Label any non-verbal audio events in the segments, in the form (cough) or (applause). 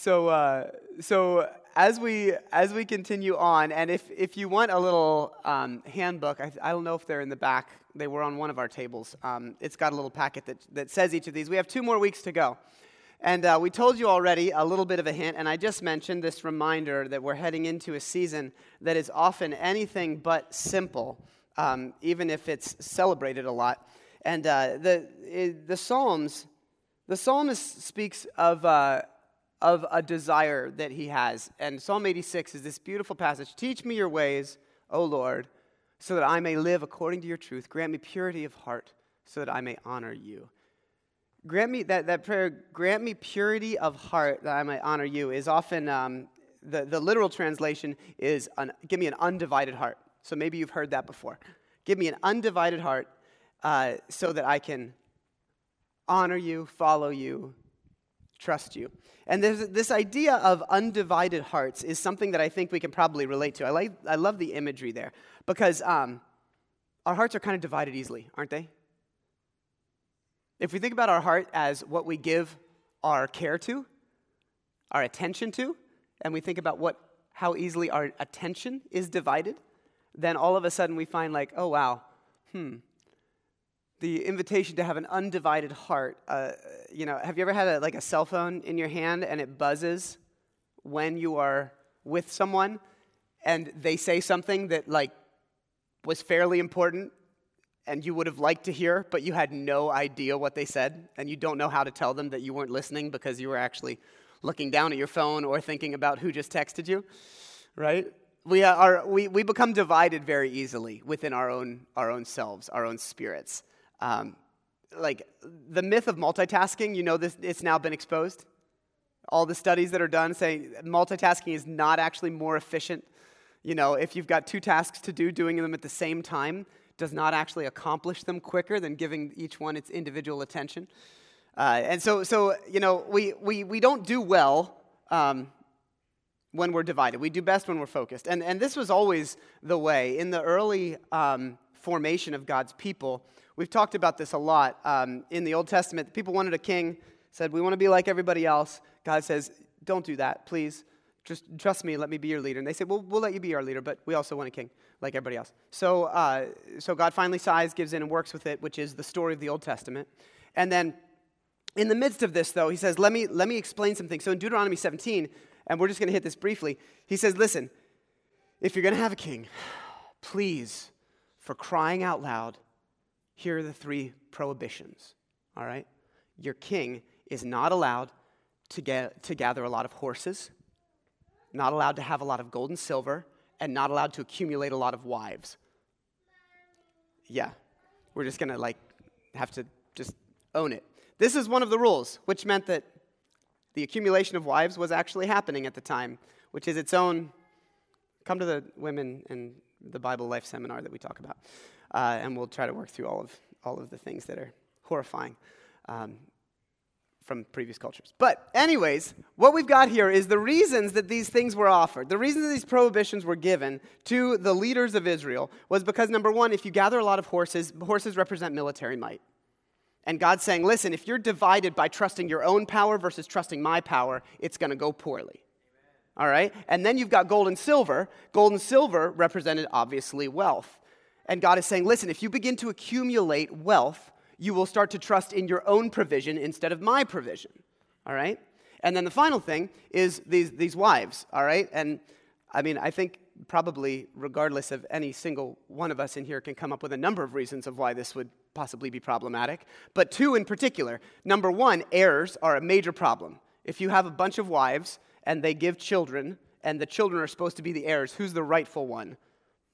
so, uh, so as we as we continue on, and if if you want a little um, handbook, I, I, don't know if they're in the back. They were on one of our tables. Um, it's got a little packet that that says each of these. We have two more weeks to go, and uh, we told you already a little bit of a hint. And I just mentioned this reminder that we're heading into a season that is often anything but simple, um, even if it's celebrated a lot. And uh, the the Psalms, the psalmist speaks of uh, of a desire that he has. And Psalm 86 is this beautiful passage Teach me your ways, O Lord, so that I may live according to your truth. Grant me purity of heart, so that I may honor you. Grant me that, that prayer, grant me purity of heart that I may honor you, is often um, the, the literal translation is an, give me an undivided heart. So maybe you've heard that before. Give me an undivided heart uh, so that I can honor you, follow you, trust you. And this idea of undivided hearts is something that I think we can probably relate to. I, like, I love the imagery there because um, our hearts are kind of divided easily, aren't they? If we think about our heart as what we give our care to, our attention to, and we think about what, how easily our attention is divided, then all of a sudden we find, like, oh, wow, hmm, the invitation to have an undivided heart. Uh, you know, have you ever had a, like a cell phone in your hand and it buzzes when you are with someone and they say something that like was fairly important and you would have liked to hear, but you had no idea what they said and you don't know how to tell them that you weren't listening because you were actually looking down at your phone or thinking about who just texted you, right? We, are, we, we become divided very easily within our own, our own selves, our own spirits. Um, like the myth of multitasking, you know, this, it's now been exposed. All the studies that are done say multitasking is not actually more efficient. You know, if you've got two tasks to do, doing them at the same time does not actually accomplish them quicker than giving each one its individual attention. Uh, and so, so, you know, we, we, we don't do well um, when we're divided. We do best when we're focused. And, and this was always the way. In the early um, formation of God's people, We've talked about this a lot um, in the Old Testament. The people wanted a king, said, We want to be like everybody else. God says, Don't do that, please. Just trust me, let me be your leader. And they said, Well, we'll let you be our leader, but we also want a king like everybody else. So, uh, so God finally sighs, gives in, and works with it, which is the story of the Old Testament. And then in the midst of this, though, he says, Let me, let me explain something. So in Deuteronomy 17, and we're just going to hit this briefly, he says, Listen, if you're going to have a king, please, for crying out loud, here are the three prohibitions, all right? Your king is not allowed to, get, to gather a lot of horses, not allowed to have a lot of gold and silver, and not allowed to accumulate a lot of wives. Yeah, we're just gonna like have to just own it. This is one of the rules, which meant that the accumulation of wives was actually happening at the time, which is its own. Come to the women in the Bible Life seminar that we talk about uh, and we'll try to work through all of, all of the things that are horrifying um, from previous cultures. But, anyways, what we've got here is the reasons that these things were offered. The reason that these prohibitions were given to the leaders of Israel was because, number one, if you gather a lot of horses, horses represent military might. And God's saying, listen, if you're divided by trusting your own power versus trusting my power, it's going to go poorly. All right? And then you've got gold and silver. Gold and silver represented, obviously, wealth. And God is saying, listen, if you begin to accumulate wealth, you will start to trust in your own provision instead of my provision. All right? And then the final thing is these, these wives. All right? And I mean, I think probably, regardless of any single one of us in here, can come up with a number of reasons of why this would possibly be problematic. But two in particular. Number one, heirs are a major problem. If you have a bunch of wives and they give children, and the children are supposed to be the heirs, who's the rightful one?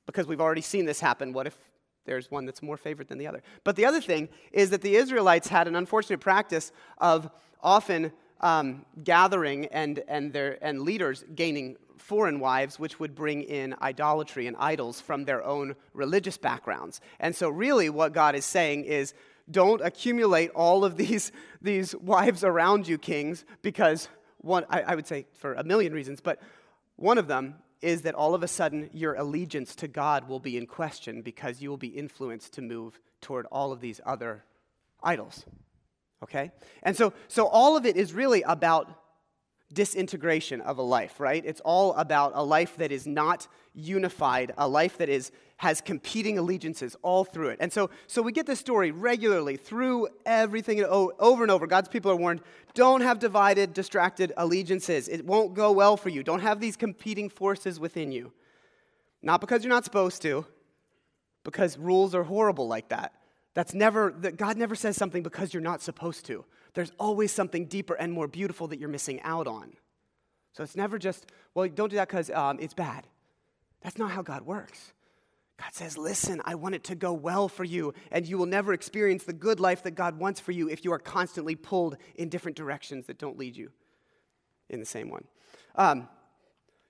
because we've already seen this happen. What if there's one that's more favored than the other? But the other thing is that the Israelites had an unfortunate practice of often um, gathering and, and, their, and leaders gaining foreign wives, which would bring in idolatry and idols from their own religious backgrounds. And so, really, what God is saying is don't accumulate all of these, (laughs) these wives around you, kings, because one, I, I would say for a million reasons, but one of them is that all of a sudden your allegiance to God will be in question because you will be influenced to move toward all of these other idols. Okay? And so, so all of it is really about disintegration of a life, right? It's all about a life that is not unified, a life that is has competing allegiances all through it. And so so we get this story regularly through everything over and over. God's people are warned, don't have divided, distracted allegiances. It won't go well for you. Don't have these competing forces within you. Not because you're not supposed to, because rules are horrible like that. That's never that God never says something because you're not supposed to there's always something deeper and more beautiful that you're missing out on. So it's never just, well, don't do that because um, it's bad. That's not how God works. God says, listen, I want it to go well for you, and you will never experience the good life that God wants for you if you are constantly pulled in different directions that don't lead you in the same one. Um,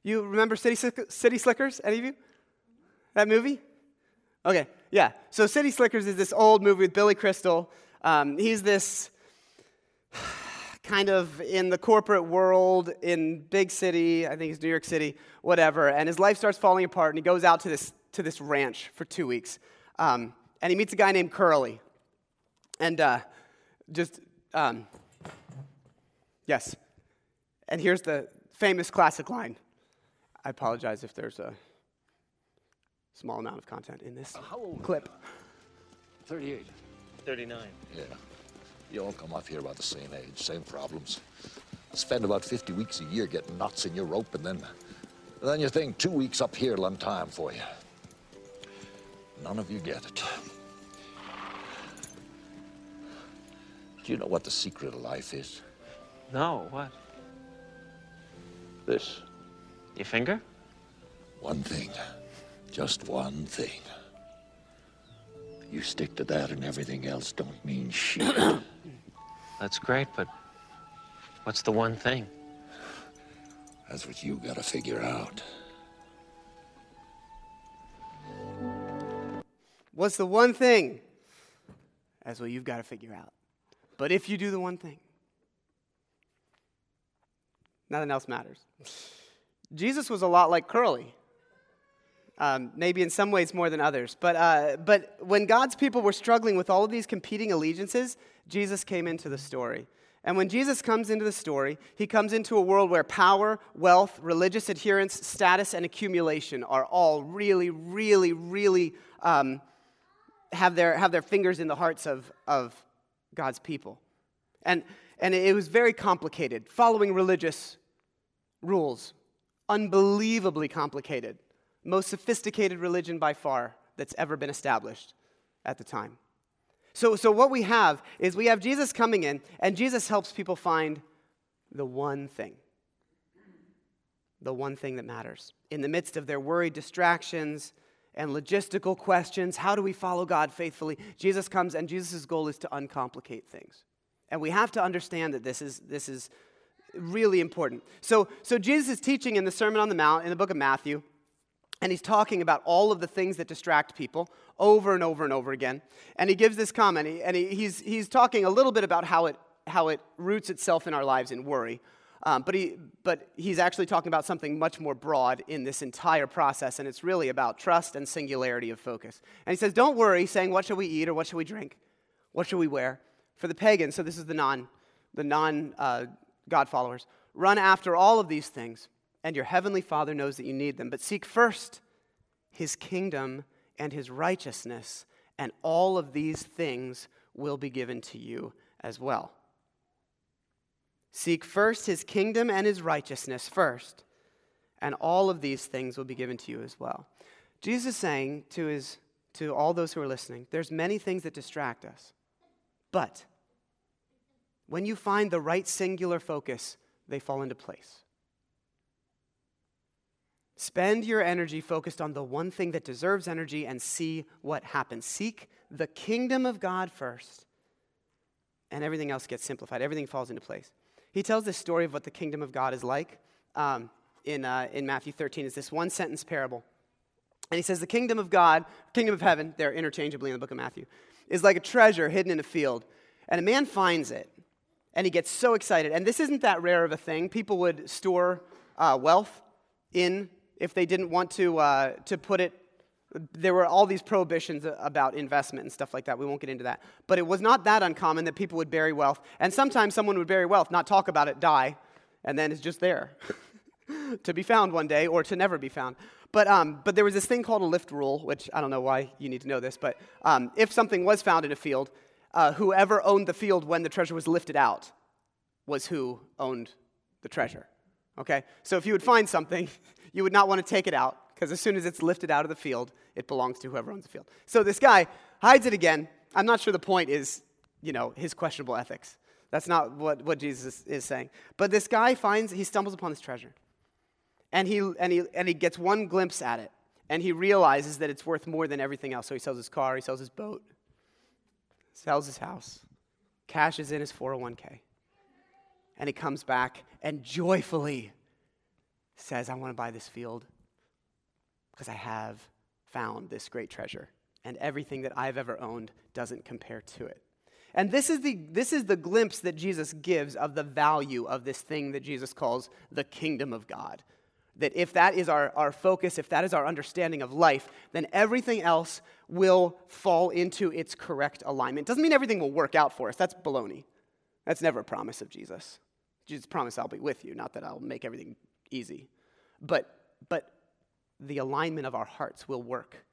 you remember City, City Slickers, any of you? That movie? Okay, yeah. So City Slickers is this old movie with Billy Crystal. Um, he's this (sighs) kind of in the corporate world in big city, I think it's New York City, whatever, and his life starts falling apart, and he goes out to this, to this ranch for two weeks. Um, and he meets a guy named Curly. And uh, just, um, yes. And here's the famous classic line. I apologize if there's a small amount of content in this clip. 38. 39. Yeah. You all come off here about the same age, same problems. Spend about 50 weeks a year getting knots in your rope, and then, then you think two weeks up here will time for you. None of you get it. Do you know what the secret of life is? No, what? This. Your finger? One thing. Just one thing. You stick to that and everything else don't mean shit. (coughs) That's great, but what's the one thing? That's what you gotta figure out. What's the one thing? That's what you've got to figure out. But if you do the one thing, nothing else matters. Jesus was a lot like Curly um, maybe in some ways more than others. But, uh, but when God's people were struggling with all of these competing allegiances, Jesus came into the story. And when Jesus comes into the story, he comes into a world where power, wealth, religious adherence, status, and accumulation are all really, really, really um, have, their, have their fingers in the hearts of, of God's people. And, and it was very complicated, following religious rules, unbelievably complicated most sophisticated religion by far that's ever been established at the time. So, so what we have is we have Jesus coming in, and Jesus helps people find the one thing. The one thing that matters. In the midst of their worried distractions and logistical questions, how do we follow God faithfully? Jesus comes, and Jesus' goal is to uncomplicate things. And we have to understand that this is, this is really important. So, so Jesus is teaching in the Sermon on the Mount in the book of Matthew. And he's talking about all of the things that distract people over and over and over again. And he gives this comment, and he, he's, he's talking a little bit about how it, how it roots itself in our lives in worry. Um, but, he, but he's actually talking about something much more broad in this entire process, and it's really about trust and singularity of focus. And he says, Don't worry, saying, What shall we eat or what shall we drink? What shall we wear? For the pagans, so this is the non, the non uh, God followers, run after all of these things and your heavenly Father knows that you need them. But seek first his kingdom and his righteousness, and all of these things will be given to you as well. Seek first his kingdom and his righteousness first, and all of these things will be given to you as well. Jesus is saying to, his, to all those who are listening, there's many things that distract us. But when you find the right singular focus, they fall into place. Spend your energy focused on the one thing that deserves energy and see what happens. Seek the kingdom of God first, and everything else gets simplified. Everything falls into place. He tells this story of what the kingdom of God is like um, in, uh, in Matthew 13. It's this one sentence parable. And he says, The kingdom of God, kingdom of heaven, they're interchangeably in the book of Matthew, is like a treasure hidden in a field. And a man finds it, and he gets so excited. And this isn't that rare of a thing. People would store uh, wealth in if they didn't want to, uh, to put it there were all these prohibitions about investment and stuff like that. We won't get into that. But it was not that uncommon that people would bury wealth. And sometimes someone would bury wealth, not talk about it, die, and then it's just there (laughs) to be found one day or to never be found. But, um, but there was this thing called a lift rule, which I don't know why you need to know this, but um, if something was found in a field, uh, whoever owned the field when the treasure was lifted out was who owned the treasure. Okay? So if you would find something, (laughs) you would not want to take it out, because as soon as it's lifted out of the field, it belongs to whoever owns the field. So this guy hides it again. I'm not sure the point is, you know, his questionable ethics. That's not what, what Jesus is saying. But this guy finds, he stumbles upon this treasure. And he, and, he, and he gets one glimpse at it. And he realizes that it's worth more than everything else. So he sells his car, he sells his boat, sells his house, cashes in his 401k. And he comes back and joyfully says, I want to buy this field because I have found this great treasure. And everything that I've ever owned doesn't compare to it. And this is, the, this is the glimpse that Jesus gives of the value of this thing that Jesus calls the kingdom of God. That if that is our, our focus, if that is our understanding of life, then everything else will fall into its correct alignment. Doesn't mean everything will work out for us. That's baloney. That's never a promise of Jesus. Jesus promised I'll be with you, not that I'll make everything easy. But, but the alignment of our hearts will work.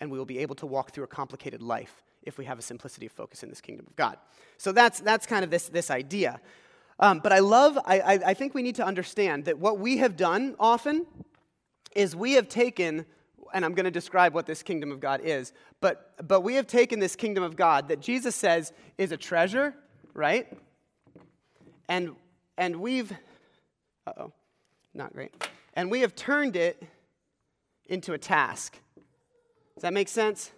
And we will be able to walk through a complicated life if we have a simplicity of focus in this kingdom of God. So that's, that's kind of this, this idea. Um, but I love, I, I, I think we need to understand that what we have done often is we have taken, and I'm going to describe what this kingdom of God is, but, but we have taken this kingdom of God that Jesus says is a treasure, right? And, and we've, oh, not great. And we have turned it into a task. Does that make sense?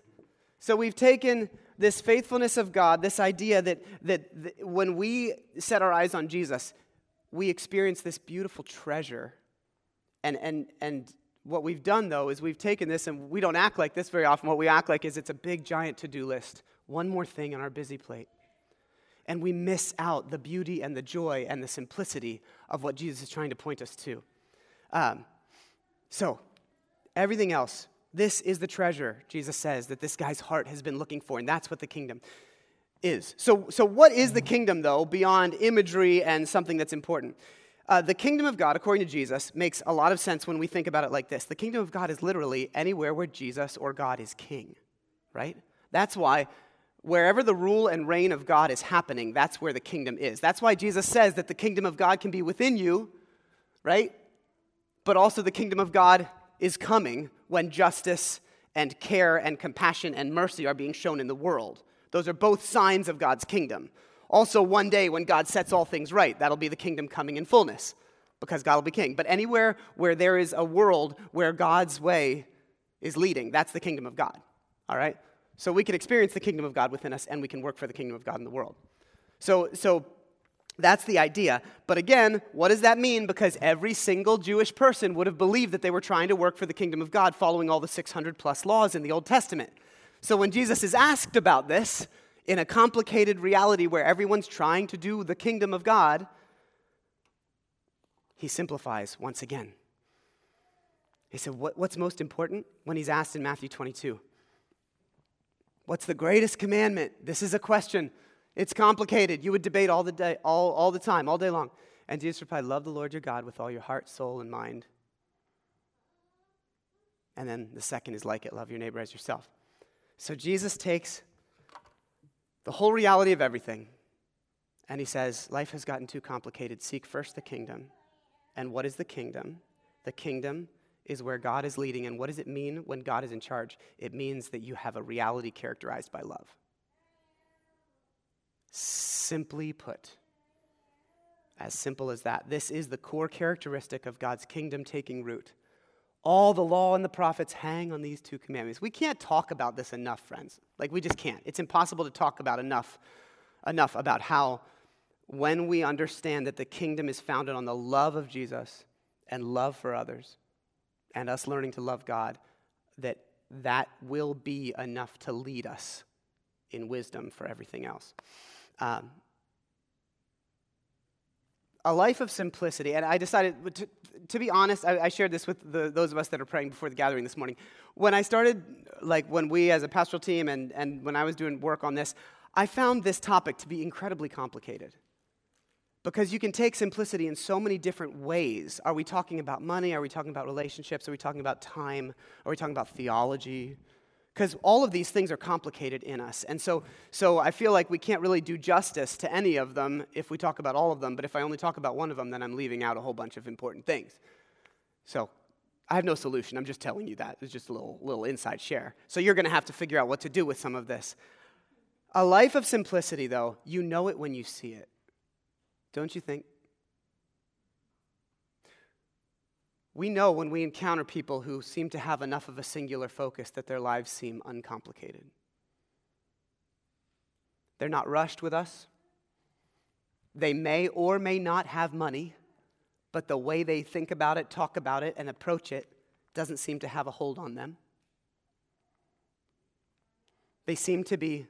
So we've taken this faithfulness of God, this idea that, that, that when we set our eyes on Jesus, we experience this beautiful treasure. And, and, and what we've done, though, is we've taken this, and we don't act like this very often. What we act like is it's a big, giant to do list. One more thing on our busy plate. And we miss out the beauty and the joy and the simplicity of what Jesus is trying to point us to. Um, so, everything else this is the treasure, Jesus says, that this guy's heart has been looking for, and that's what the kingdom is. So, so what is the kingdom, though, beyond imagery and something that's important? Uh, the kingdom of God, according to Jesus, makes a lot of sense when we think about it like this. The kingdom of God is literally anywhere where Jesus or God is king, right? That's why wherever the rule and reign of God is happening, that's where the kingdom is. That's why Jesus says that the kingdom of God can be within you, right? But also the kingdom of God is coming when justice and care and compassion and mercy are being shown in the world. Those are both signs of God's kingdom. Also, one day when God sets all things right, that'll be the kingdom coming in fullness because God will be king. But anywhere where there is a world where God's way is leading, that's the kingdom of God. All right? So we can experience the kingdom of God within us and we can work for the kingdom of God in the world. So, so that's the idea. But again, what does that mean? Because every single Jewish person would have believed that they were trying to work for the kingdom of God following all the 600 plus laws in the Old Testament. So when Jesus is asked about this in a complicated reality where everyone's trying to do the kingdom of God, he simplifies once again. He said, what, What's most important? When he's asked in Matthew 22. What's the greatest commandment? This is a question. It's complicated. You would debate all the day, all, all the time, all day long. And Jesus replied, Love the Lord your God with all your heart, soul, and mind. And then the second is like it love your neighbor as yourself. So Jesus takes the whole reality of everything and he says, Life has gotten too complicated. Seek first the kingdom. And what is the kingdom? The kingdom is where God is leading. And what does it mean when God is in charge? It means that you have a reality characterized by love. Simply put, as simple as that, this is the core characteristic of God's kingdom taking root. All the law and the prophets hang on these two commandments. We can't talk about this enough, friends. Like, we just can't. It's impossible to talk about enough, enough about how, when we understand that the kingdom is founded on the love of Jesus and love for others, and us learning to love God, that that will be enough to lead us in wisdom for everything else. Um, a life of simplicity. And I decided, to, to be honest, I, I, shared this with the, those of us that are praying before the gathering this morning. When I started, like when we as a pastoral team and, and when I was doing work on this, I found this topic to be incredibly complicated. Because you can take simplicity in so many different ways. Are we talking about money? Are we talking about relationships? Are we talking about time? Are we talking about theology? Because all of these things are complicated in us. And so, so I feel like we can't really do justice to any of them if we talk about all of them. But if I only talk about one of them, then I'm leaving out a whole bunch of important things. So I have no solution. I'm just telling you that. It's just a little, little inside share. So you're going to have to figure out what to do with some of this. A life of simplicity, though, you know it when you see it. Don't you think? We know when we encounter people who seem to have enough of a singular focus that their lives seem uncomplicated. They're not rushed with us. They may or may not have money, but the way they think about it, talk about it, and approach it doesn't seem to have a hold on them. They seem to be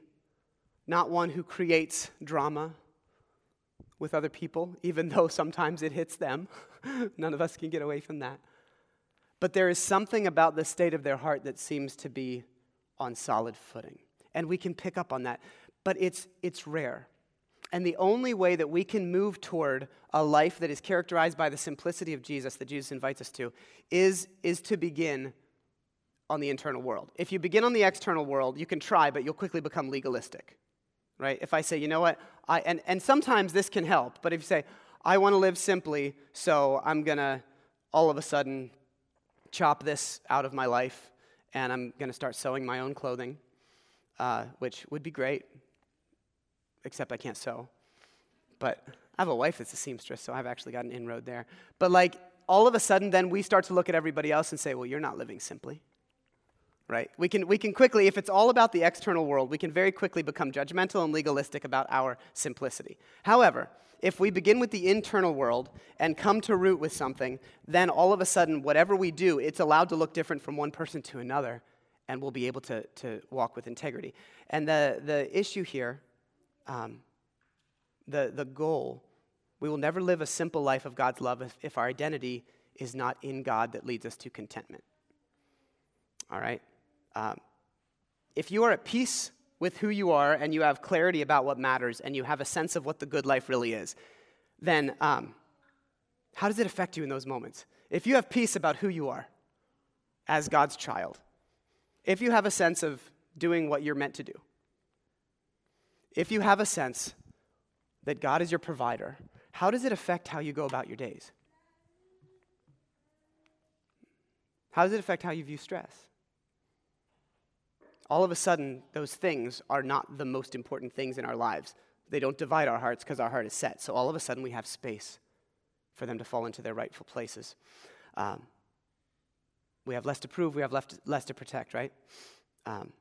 not one who creates drama with other people, even though sometimes it hits them. (laughs) None of us can get away from that. But there is something about the state of their heart that seems to be on solid footing. And we can pick up on that. But it's, it's rare. And the only way that we can move toward a life that is characterized by the simplicity of Jesus that Jesus invites us to is, is to begin on the internal world. If you begin on the external world, you can try, but you'll quickly become legalistic right? If I say, you know what, I, and, and sometimes this can help, but if you say, I want to live simply, so I'm going to all of a sudden chop this out of my life and I'm going to start sewing my own clothing, uh, which would be great, except I can't sew. But I have a wife that's a seamstress, so I've actually got an inroad there. But like, all of a sudden, then we start to look at everybody else and say, well, you're not living simply right? We can, we can quickly, if it's all about the external world, we can very quickly become judgmental and legalistic about our simplicity. However, if we begin with the internal world and come to root with something, then all of a sudden, whatever we do, it's allowed to look different from one person to another, and we'll be able to, to walk with integrity. And the, the issue here, um, the, the goal, we will never live a simple life of God's love if, if our identity is not in God that leads us to contentment. All right? Um, if you are at peace with who you are and you have clarity about what matters and you have a sense of what the good life really is, then um, how does it affect you in those moments? If you have peace about who you are as God's child, if you have a sense of doing what you're meant to do, if you have a sense that God is your provider, how does it affect how you go about your days? How does it affect how you view stress? All of a sudden, those things are not the most important things in our lives. They don't divide our hearts because our heart is set. So all of a sudden, we have space for them to fall into their rightful places. Um, we have less to prove, we have less, less to protect, right? Um,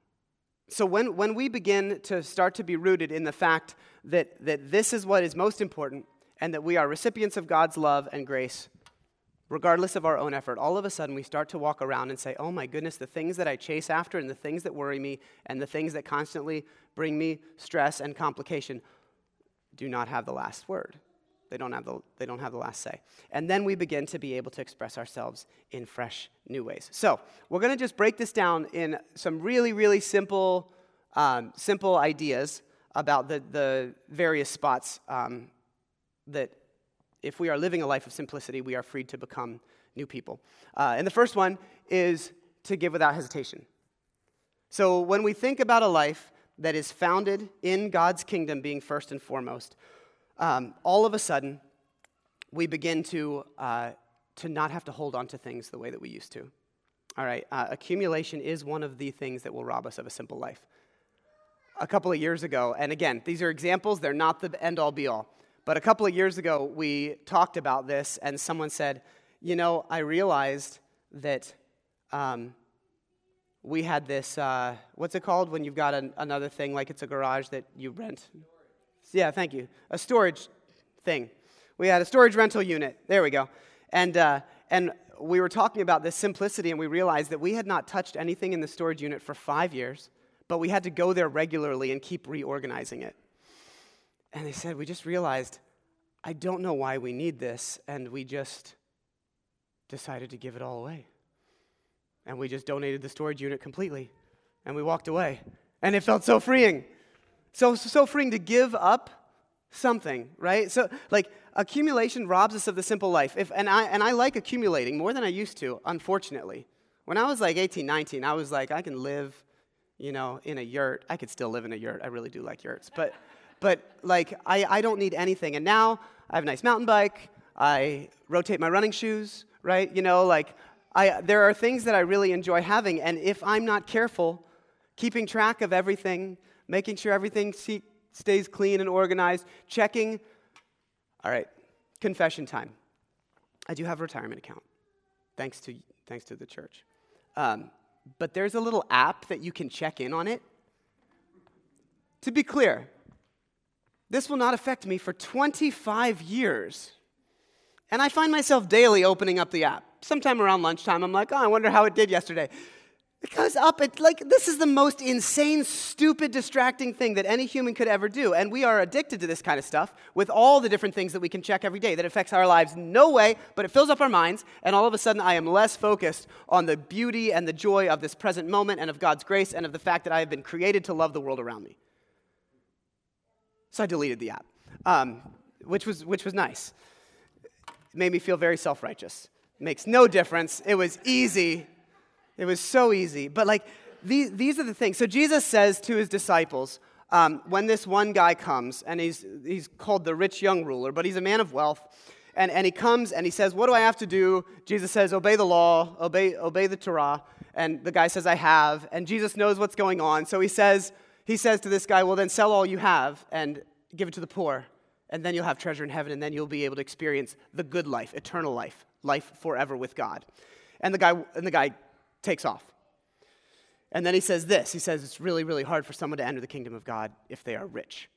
so when, when we begin to start to be rooted in the fact that, that this is what is most important and that we are recipients of God's love and grace, regardless of our own effort, all of a sudden we start to walk around and say, oh my goodness, the things that I chase after and the things that worry me and the things that constantly bring me stress and complication do not have the last word. They don't have the, they don't have the last say. And then we begin to be able to express ourselves in fresh new ways. So we're going to just break this down in some really, really simple, um, simple ideas about the, the various spots um, that if we are living a life of simplicity, we are freed to become new people. Uh, and the first one is to give without hesitation. So when we think about a life that is founded in God's kingdom being first and foremost, um, all of a sudden we begin to, uh, to not have to hold on to things the way that we used to. All right, uh, accumulation is one of the things that will rob us of a simple life. A couple of years ago, and again, these are examples, they're not the end all be all. But a couple of years ago, we talked about this, and someone said, You know, I realized that um, we had this, uh, what's it called when you've got an, another thing like it's a garage that you rent? Storage. Yeah, thank you. A storage thing. We had a storage rental unit. There we go. And, uh, and we were talking about this simplicity, and we realized that we had not touched anything in the storage unit for five years, but we had to go there regularly and keep reorganizing it. And they said, We just realized, I don't know why we need this. And we just decided to give it all away. And we just donated the storage unit completely. And we walked away. And it felt so freeing. So, so freeing to give up something, right? So, like, accumulation robs us of the simple life. If, and, I, and I like accumulating more than I used to, unfortunately. When I was like 18, 19, I was like, I can live, you know, in a yurt. I could still live in a yurt. I really do like yurts. But, but like, I, I don't need anything. And now I have a nice mountain bike. I rotate my running shoes, right? You know, like, I, there are things that I really enjoy having. And if I'm not careful, keeping track of everything, making sure everything see, stays clean and organized, checking. All right, confession time. I do have a retirement account, thanks to, thanks to the church. Um, but there's a little app that you can check in on it. To be clear, this will not affect me for 25 years. And I find myself daily opening up the app. Sometime around lunchtime, I'm like, oh, I wonder how it did yesterday. It goes up. It, like, this is the most insane, stupid, distracting thing that any human could ever do. And we are addicted to this kind of stuff with all the different things that we can check every day that affects our lives no way, but it fills up our minds. And all of a sudden, I am less focused on the beauty and the joy of this present moment and of God's grace and of the fact that I have been created to love the world around me. So I deleted the app, um, which, was, which was nice. It made me feel very self righteous. Makes no difference. It was easy. It was so easy. But like, these, these are the things. So Jesus says to his disciples, um, when this one guy comes, and he's, he's called the rich young ruler, but he's a man of wealth, and, and he comes and he says, What do I have to do? Jesus says, Obey the law, obey, obey the Torah. And the guy says, I have. And Jesus knows what's going on. So he says, he says to this guy, Well, then sell all you have and give it to the poor, and then you'll have treasure in heaven, and then you'll be able to experience the good life, eternal life, life forever with God. And the guy, and the guy takes off. And then he says this he says, It's really, really hard for someone to enter the kingdom of God if they are rich.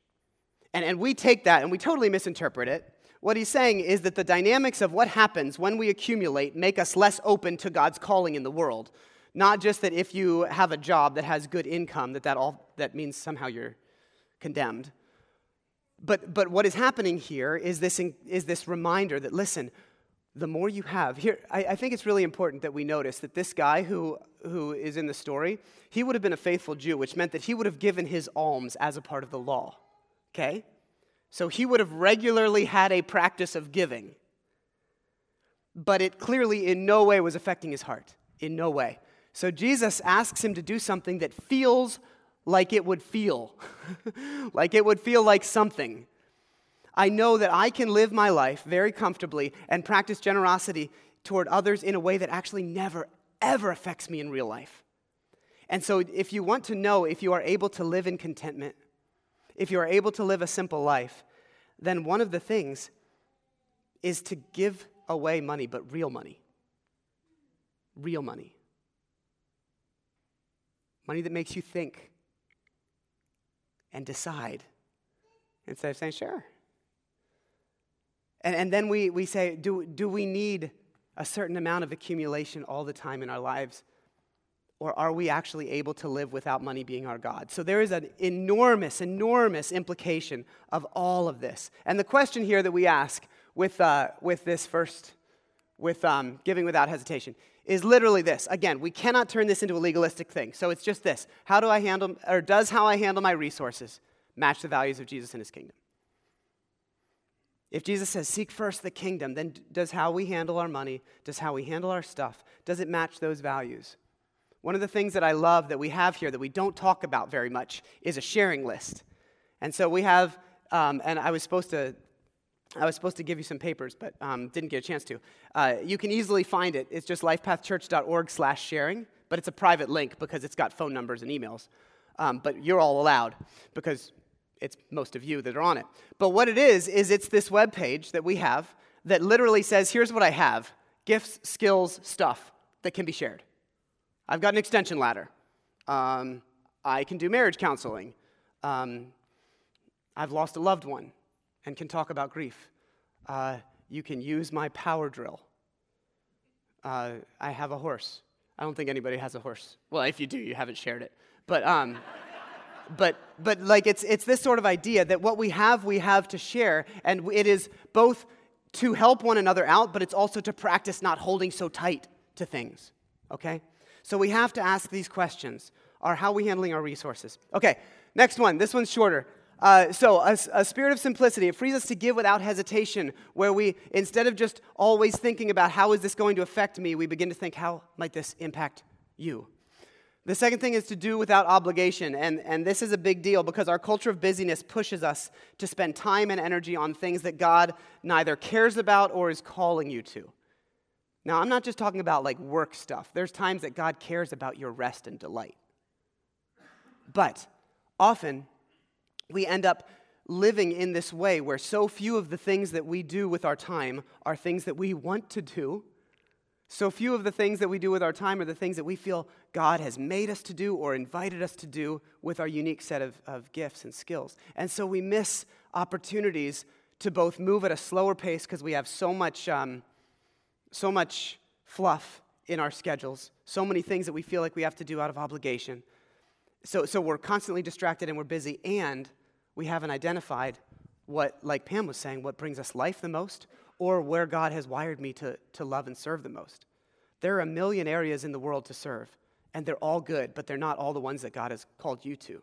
And, and we take that and we totally misinterpret it. What he's saying is that the dynamics of what happens when we accumulate make us less open to God's calling in the world. Not just that if you have a job that has good income, that that, all, that means somehow you're condemned. But, but what is happening here is this, is this reminder that, listen, the more you have. Here, I, I, think it's really important that we notice that this guy who, who is in the story, he would have been a faithful Jew, which meant that he would have given his alms as a part of the law. Okay? So he would have regularly had a practice of giving. But it clearly in no way was affecting his heart. In no way. So Jesus asks him to do something that feels like it would feel, (laughs) like it would feel like something. I know that I can live my life very comfortably and practice generosity toward others in a way that actually never, ever affects me in real life. And so, if you want to know if you are able to live in contentment, if you are able to live a simple life, then one of the things is to give away money, but real money. Real money. Money that makes you think and decide instead of saying, sure, and, and then we, we say, do, do we need a certain amount of accumulation all the time in our lives? Or are we actually able to live without money being our God? So there is an enormous, enormous implication of all of this. And the question here that we ask with, uh, with this first, with um, giving without hesitation, is literally this. Again, we cannot turn this into a legalistic thing. So it's just this How do I handle, or does how I handle my resources match the values of Jesus and his kingdom? If Jesus says, seek first the kingdom, then does how we handle our money, does how we handle our stuff, does it match those values? One of the things that I love that we have here that we don't talk about very much is a sharing list. And so we have, um, and I was supposed to. I was supposed to give you some papers, but um, didn't get a chance to. Uh, you can easily find it. It's just lifepathchurch.org/sharing, but it's a private link because it's got phone numbers and emails. Um, but you're all allowed because it's most of you that are on it. But what it is, is it's this web page that we have that literally says, here's what I have gifts, skills, stuff that can be shared. I've got an extension ladder. Um, I can do marriage counseling. Um, I've lost a loved one and can talk about grief. Uh, you can use my power drill. Uh, I have a horse. I don't think anybody has a horse. Well, if you do, you haven't shared it. But um, but but like it's it's this sort of idea that what we have we have to share and it is both to help one another out but it's also to practice not holding so tight to things okay so we have to ask these questions are how are we handling our resources okay next one this one's shorter Uh, so, a, a, spirit of simplicity, it frees us to give without hesitation, where we, instead of just always thinking about how is this going to affect me, we begin to think, how might this impact you? The second thing is to do without obligation. And, and this is a big deal because our culture of busyness pushes us to spend time and energy on things that God neither cares about or is calling you to. Now, I'm not just talking about like work stuff. There's times that God cares about your rest and delight. But often, we end up living in this way where so few of the things that we do with our time are things that we want to do. So few of the things that we do with our time are the things that we feel God has made us to do or invited us to do with our unique set of, of gifts and skills. And so we miss opportunities to both move at a slower pace because we have so much, um, so much fluff in our schedules, so many things that we feel like we have to do out of obligation. So, so we're constantly distracted and we're busy, and we haven't identified what, like Pam was saying, what brings us life the most or where God has wired me to, to love and serve the most. There are a million areas in the world to serve, and they're all good, but they're not all the ones that God has called you to.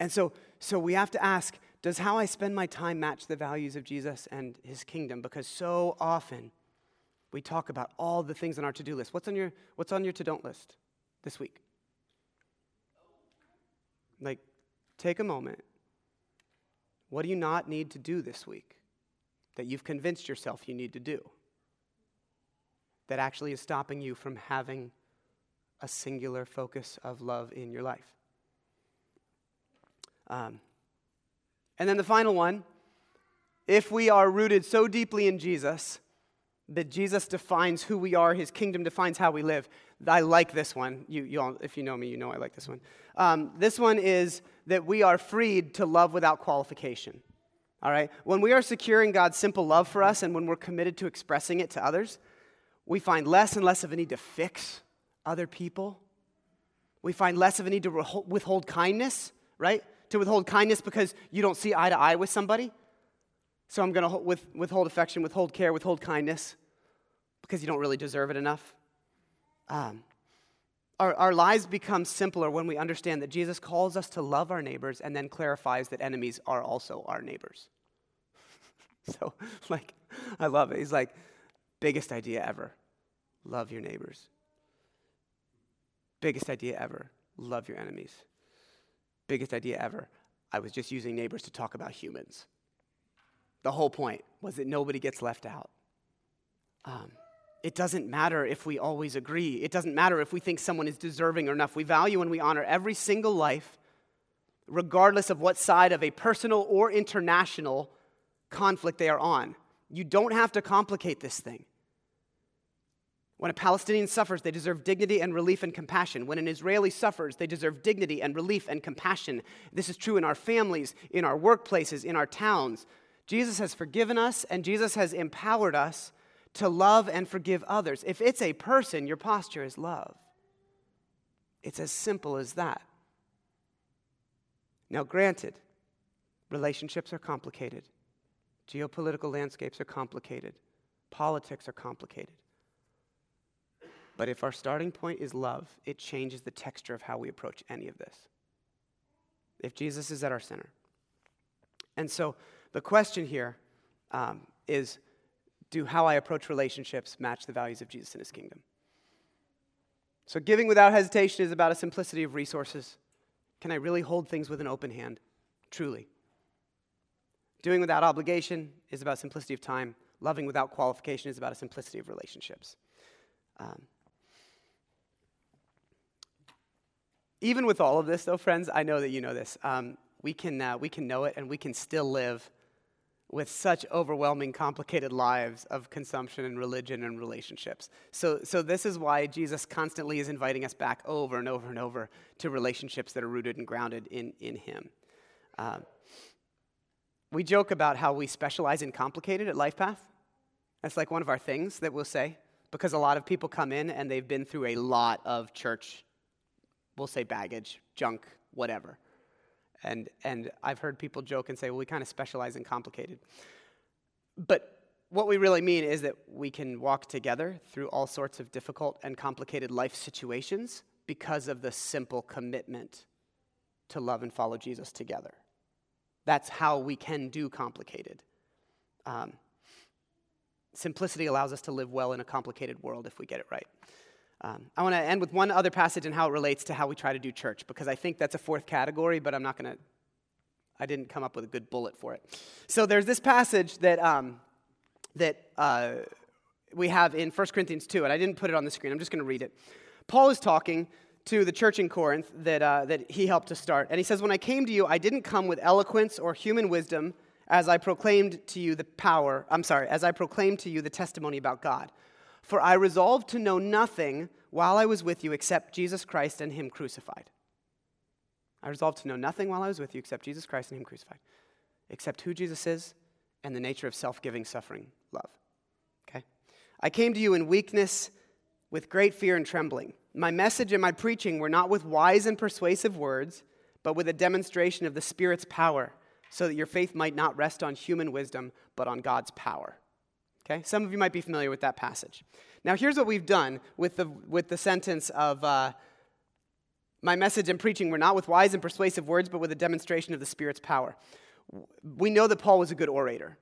And so, so we have to ask does how I spend my time match the values of Jesus and his kingdom? Because so often we talk about all the things on our to do list. What's on your, what's on your to don't list this week? Like, take a moment what do you not need to do this week that you've convinced yourself you need to do that actually is stopping you from having a singular focus of love in your life? Um, and then the final one if we are rooted so deeply in Jesus that Jesus defines who we are, his kingdom defines how we live. I like this one. You, you all, if you know me, you know I like this one. Um, this one is that we are freed to love without qualification. All right? When we are securing God's simple love for us and when we're committed to expressing it to others, we find less and less of a need to fix other people. We find less of a need to withhold kindness, right? To withhold kindness because you don't see eye to eye with somebody. So I'm going to withhold affection, withhold care, withhold kindness because you don't really deserve it enough. Um, our, our lives become simpler when we understand that Jesus calls us to love our neighbors and then clarifies that enemies are also our neighbors. (laughs) so, like, I love it. He's like, biggest idea ever love your neighbors. Biggest idea ever love your enemies. Biggest idea ever I was just using neighbors to talk about humans. The whole point was that nobody gets left out. Um, it doesn't matter if we always agree. It doesn't matter if we think someone is deserving or enough. We value and we honor every single life, regardless of what side of a personal or international conflict they are on. You don't have to complicate this thing. When a Palestinian suffers, they deserve dignity and relief and compassion. When an Israeli suffers, they deserve dignity and relief and compassion. This is true in our families, in our workplaces, in our towns. Jesus has forgiven us and Jesus has empowered us to love and forgive others. If it's a person, your posture is love. It's as simple as that. Now, granted, relationships are complicated, geopolitical landscapes are complicated, politics are complicated. But if our starting point is love, it changes the texture of how we approach any of this. If Jesus is at our center. And so the question here um, is do how I approach relationships match the values of Jesus and his kingdom? So, giving without hesitation is about a simplicity of resources. Can I really hold things with an open hand? Truly. Doing without obligation is about simplicity of time. Loving without qualification is about a simplicity of relationships. Um, even with all of this, though, friends, I know that you know this. Um, we, can, uh, we can know it and we can still live with such overwhelming, complicated lives of consumption and religion and relationships. So, so, this is why Jesus constantly is inviting us back over and over and over to relationships that are rooted and grounded in, in Him. Um, we joke about how we specialize in complicated at LifePath. That's like one of our things that we'll say, because a lot of people come in and they've been through a lot of church, we'll say baggage, junk, whatever. And, and I've heard people joke and say, well, we kind of specialize in complicated. But what we really mean is that we can walk together through all sorts of difficult and complicated life situations because of the simple commitment to love and follow Jesus together. That's how we can do complicated. Um, simplicity allows us to live well in a complicated world if we get it right. Um, I want to end with one other passage and how it relates to how we try to do church, because I think that's a fourth category, but I'm not going to, I didn't come up with a good bullet for it. So there's this passage that, um, that uh, we have in 1 Corinthians 2, and I didn't put it on the screen. I'm just going to read it. Paul is talking to the church in Corinth that, uh, that he helped to start, and he says, When I came to you, I didn't come with eloquence or human wisdom as I proclaimed to you the power, I'm sorry, as I proclaimed to you the testimony about God. For I resolved to know nothing while I was with you except Jesus Christ and Him crucified. I resolved to know nothing while I was with you except Jesus Christ and Him crucified, except who Jesus is and the nature of self giving, suffering, love. Okay? I came to you in weakness with great fear and trembling. My message and my preaching were not with wise and persuasive words, but with a demonstration of the Spirit's power, so that your faith might not rest on human wisdom, but on God's power. Okay? Some of you might be familiar with that passage. Now, here's what we've done with the, with the sentence of uh, My message and preaching were not with wise and persuasive words, but with a demonstration of the Spirit's power. We know that Paul was a good orator.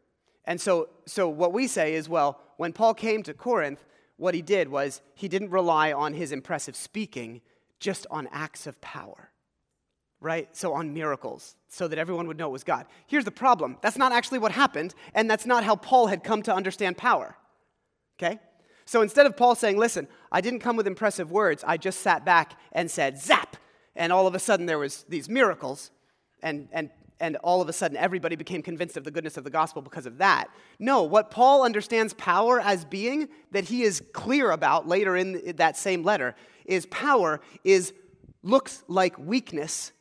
And so, so what we say is, well, when Paul came to Corinth, what he did was he didn't rely on his impressive speaking, just on acts of power right? So on miracles, so that everyone would know it was God. Here's the problem that's not actually what happened, and that's not how Paul had come to understand power, okay? So instead of Paul saying, listen, I didn't come with impressive words, I just sat back and said, zap, and all of a sudden there was these miracles, and, and, and all of a sudden everybody became convinced of the goodness of the gospel because of that. No, what Paul understands power as being, that he is clear about later in that same letter, is power is looks like weakness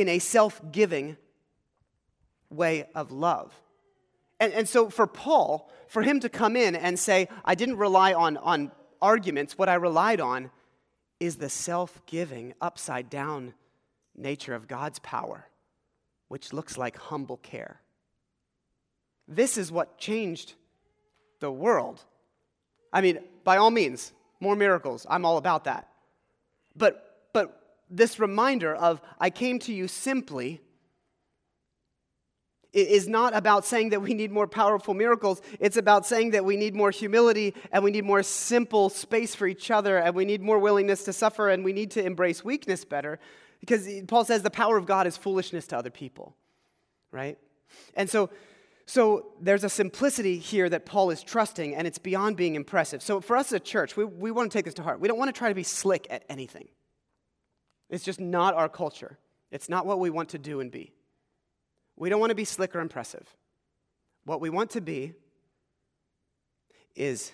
in a self giving way of love. And, and so for Paul, for him to come in and say, I didn't rely on, on arguments, what I relied on is the self giving, upside down nature of God's power, which looks like humble care. This is what changed the world. I mean, by all means, more miracles. I'm all about that. But, but this reminder of, I came to you simply, is not about saying that we need more powerful miracles. It's about saying that we need more humility and we need more simple space for each other and we need more willingness to suffer and we need to embrace weakness better. Because Paul says the power of God is foolishness to other people, right? And so, so there's a simplicity here that Paul is trusting and it's beyond being impressive. So for us as a church, we, we want to take this to heart. We don't want to try to be slick at anything. It's just not our culture. It's not what we want to do and be. We don't want to be slick or impressive. What we want to be is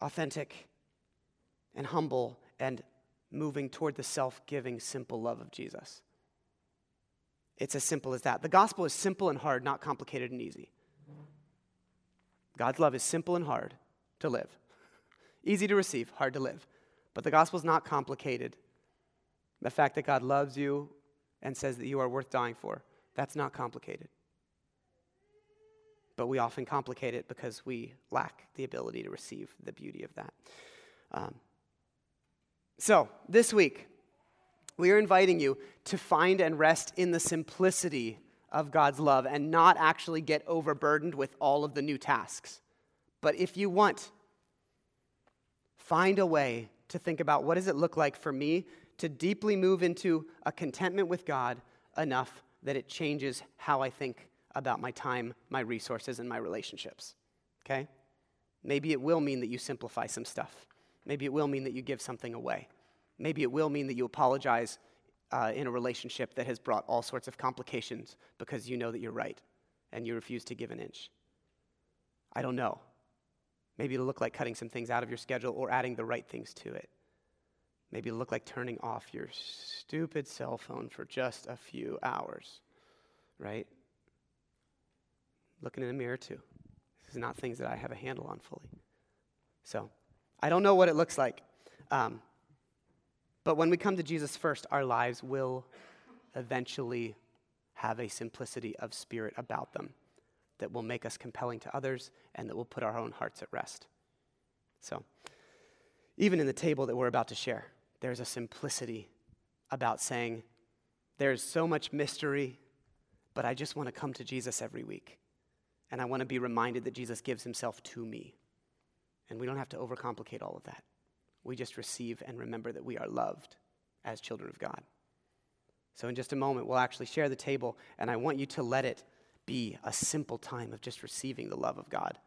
authentic and humble and moving toward the self giving, simple love of Jesus. It's as simple as that. The gospel is simple and hard, not complicated and easy. God's love is simple and hard to live, (laughs) easy to receive, hard to live. But the gospel is not complicated the fact that God loves you and says that you are worth dying for, that's not complicated. But we often complicate it because we lack the ability to receive the beauty of that. Um, so, this week, we are inviting you to find and rest in the simplicity of God's love and not actually get overburdened with all of the new tasks. But if you want, find a way to think about what does it look like for me to deeply move into a contentment with God enough that it changes how I think about my time, my resources, and my relationships. Okay? Maybe it will mean that you simplify some stuff. Maybe it will mean that you give something away. Maybe it will mean that you apologize uh, in a relationship that has brought all sorts of complications because you know that you're right and you refuse to give an inch. I don't know. Maybe it'll look like cutting some things out of your schedule or adding the right things to it. Maybe look like turning off your stupid cell phone for just a few hours, right? Looking in the mirror, too. This is not things that I have a handle on fully. So, I don't know what it looks like. Um, but when we come to Jesus first, our lives will eventually have a simplicity of spirit about them that will make us compelling to others and that will put our own hearts at rest. So, even in the table that we're about to share, there's a simplicity about saying, there's so much mystery, but I just want to come to Jesus every week. And I want to be reminded that Jesus gives himself to me. And we don't have to overcomplicate all of that. We just receive and remember that we are loved as children of God. So, in just a moment, we'll actually share the table, and I want you to let it be a simple time of just receiving the love of God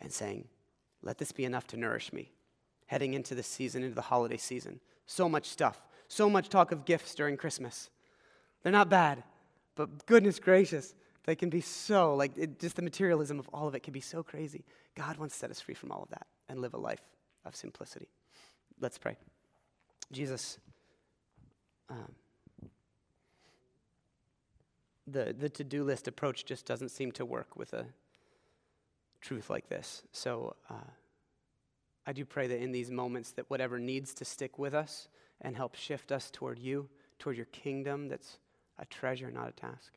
and saying, Let this be enough to nourish me. Heading into the season, into the holiday season. So much stuff, so much talk of gifts during Christmas. They're not bad, but goodness gracious, they can be so, like, it, just the materialism of all of it can be so crazy. God wants to set us free from all of that and live a life of simplicity. Let's pray. Jesus, um, the, the to do list approach just doesn't seem to work with a truth like this. So uh, I do pray that in these moments, that whatever needs to stick with us and help shift us toward you, toward your kingdom that's a treasure, not a task,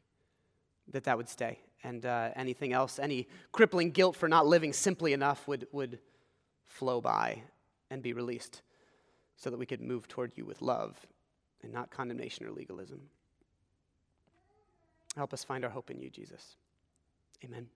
that that would stay. And uh, anything else, any crippling guilt for not living simply enough would, would flow by and be released so that we could move toward you with love and not condemnation or legalism. Help us find our hope in you, Jesus. Amen.